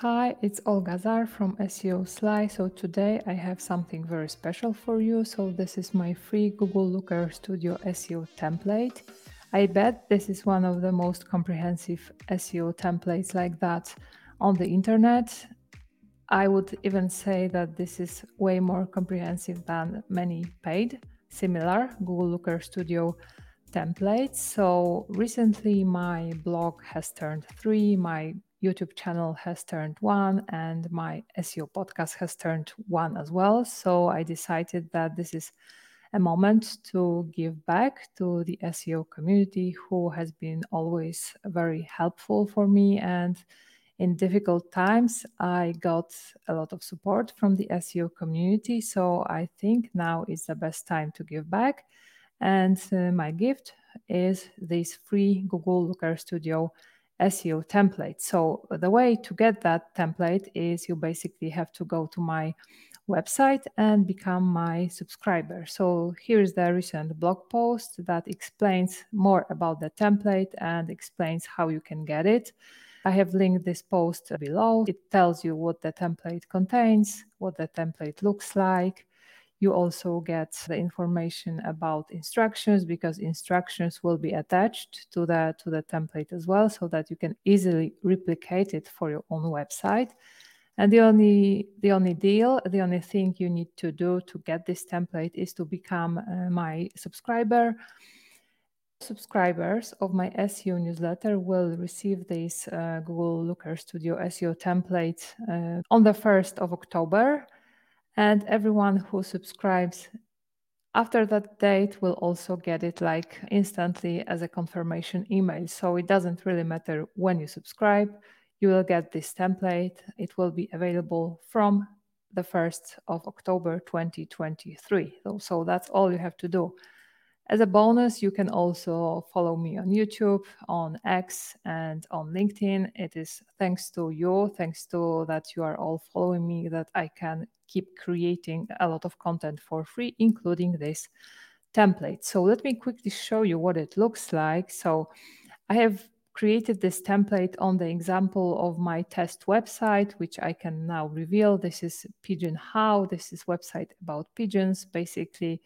Hi, it's Olga Zarr from SEOSLY. So today I have something very special for you. So this is my free Google Looker Studio SEO template. I bet this is one of the most comprehensive SEO templates like that on the internet. I would even say that this is way more comprehensive than many paid similar Google Looker Studio templates. So recently my blog has turned three, my YouTube channel has turned one and my SEO podcast has turned one as well. So I decided that this is a moment to give back to the SEO community who has been always very helpful for me. And in difficult times, I got a lot of support from the SEO community. So I think now is the best time to give back. And uh, my gift is this free Google Looker Studio SEO template. So the way to get that template is you basically have to go to my website and become my subscriber. So here's the recent blog post that explains more about the template and explains how you can get it. I have linked this post below. It tells you what the template contains, what the template looks like, you also get the information about instructions because instructions will be attached to the to the template as well so that you can easily replicate it for your own website. And the only the only deal the only thing you need to do to get this template is to become uh, my subscriber. Subscribers of my SEO newsletter will receive this uh, Google Looker Studio SEO template uh, on the 1st of October and everyone who subscribes after that date will also get it like instantly as a confirmation email. So it doesn't really matter when you subscribe, you will get this template. It will be available from the 1st of October 2023. So, that's all you have to do. As a bonus, you can also follow me on YouTube, on X, and on LinkedIn. It is thanks to you, thanks to that you are all following me, that I can keep creating a lot of content for free, including this template. So let me quickly show you what it looks like. So I have created this template on the example of my test website, which I can now reveal. This is PigeonHow. This is website about pigeons, basically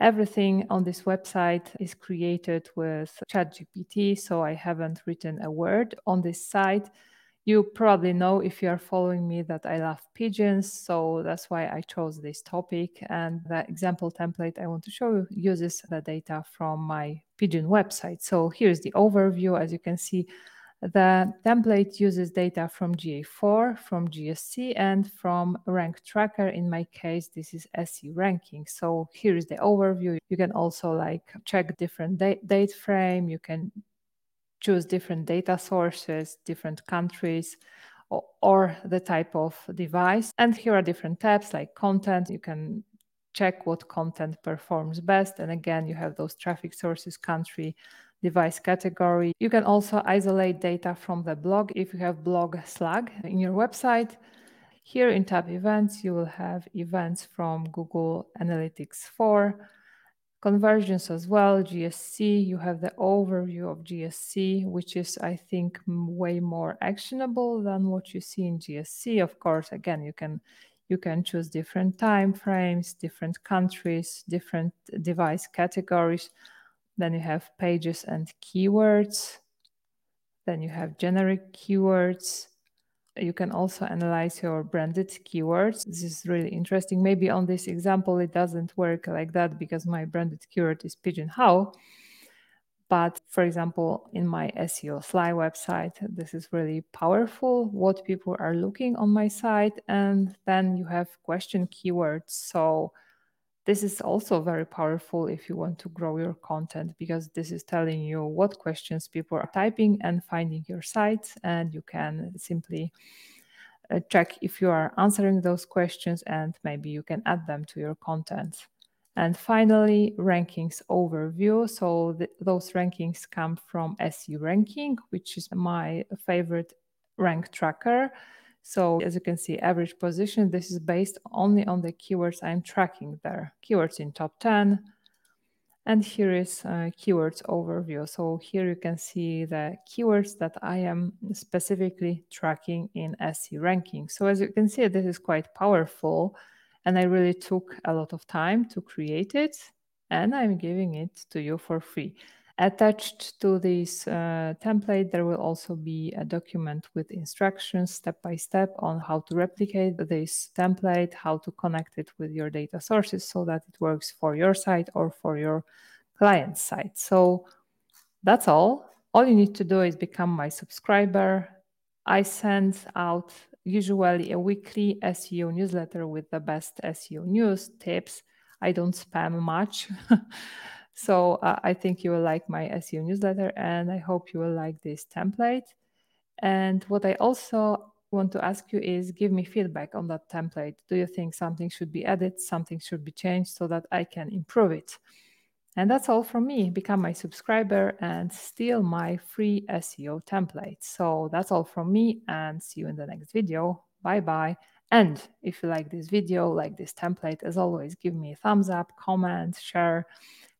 Everything on this website is created with ChatGPT, so I haven't written a word on this site. You probably know if you are following me that I love pigeons, so that's why I chose this topic. And the example template I want to show you uses the data from my pigeon website. So here's the overview. As you can see, the template uses data from GA4, from GSC, and from Rank Tracker. In my case, this is SE ranking. So here is the overview. You can also like check different da- date frame. You can choose different data sources, different countries, or, or the type of device. And here are different tabs like content. You can check what content performs best. And again, you have those traffic sources, country, device category. You can also isolate data from the blog if you have blog slug in your website. Here in tab events, you will have events from Google Analytics 4, conversions as well, GSC. You have the overview of GSC, which is, I think, way more actionable than what you see in GSC. Of course, again, you can you can choose different time frames, different countries, different device categories. Then you have pages and keywords. Then you have generic keywords. You can also analyze your branded keywords. This is really interesting. Maybe on this example, it doesn't work like that because my branded keyword is pigeon how. But for example, in my SEOSLY website, this is really powerful what people are looking on my site. And then you have question keywords. So this is also very powerful if you want to grow your content because this is telling you what questions people are typing and finding your site, and you can simply uh, check if you are answering those questions and maybe you can add them to your content. And finally, rankings overview. So th- those rankings come from SE Ranking, which is my favorite rank tracker. So as you can see, average position, this is based only on the keywords I'm tracking there. Keywords in top 10. And here is a keywords overview. So here you can see the keywords that I am specifically tracking in SE ranking. So as you can see, this is quite powerful and I really took a lot of time to create it and I'm giving it to you for free. Attached to this uh, template, there will also be a document with instructions step by step on how to replicate this template, how to connect it with your data sources so that it works for your site or for your client site. So that's all. All you need to do is become my subscriber. I send out usually a weekly SEO newsletter with the best SEO news tips. I don't spam much. So uh, I think you will like my SEO newsletter and I hope you will like this template. And what I also want to ask you is give me feedback on that template. Do you think something should be added, something should be changed so that I can improve it? And that's all from me. Become my subscriber and steal my free SEO template. So that's all from me and see you in the next video. Bye bye. And if you like this video, like this template, as always, give me a thumbs up, comment, share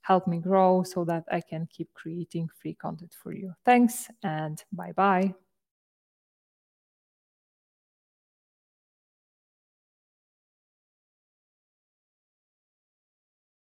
help me grow so that I can keep creating free content for you. Thanks and bye bye.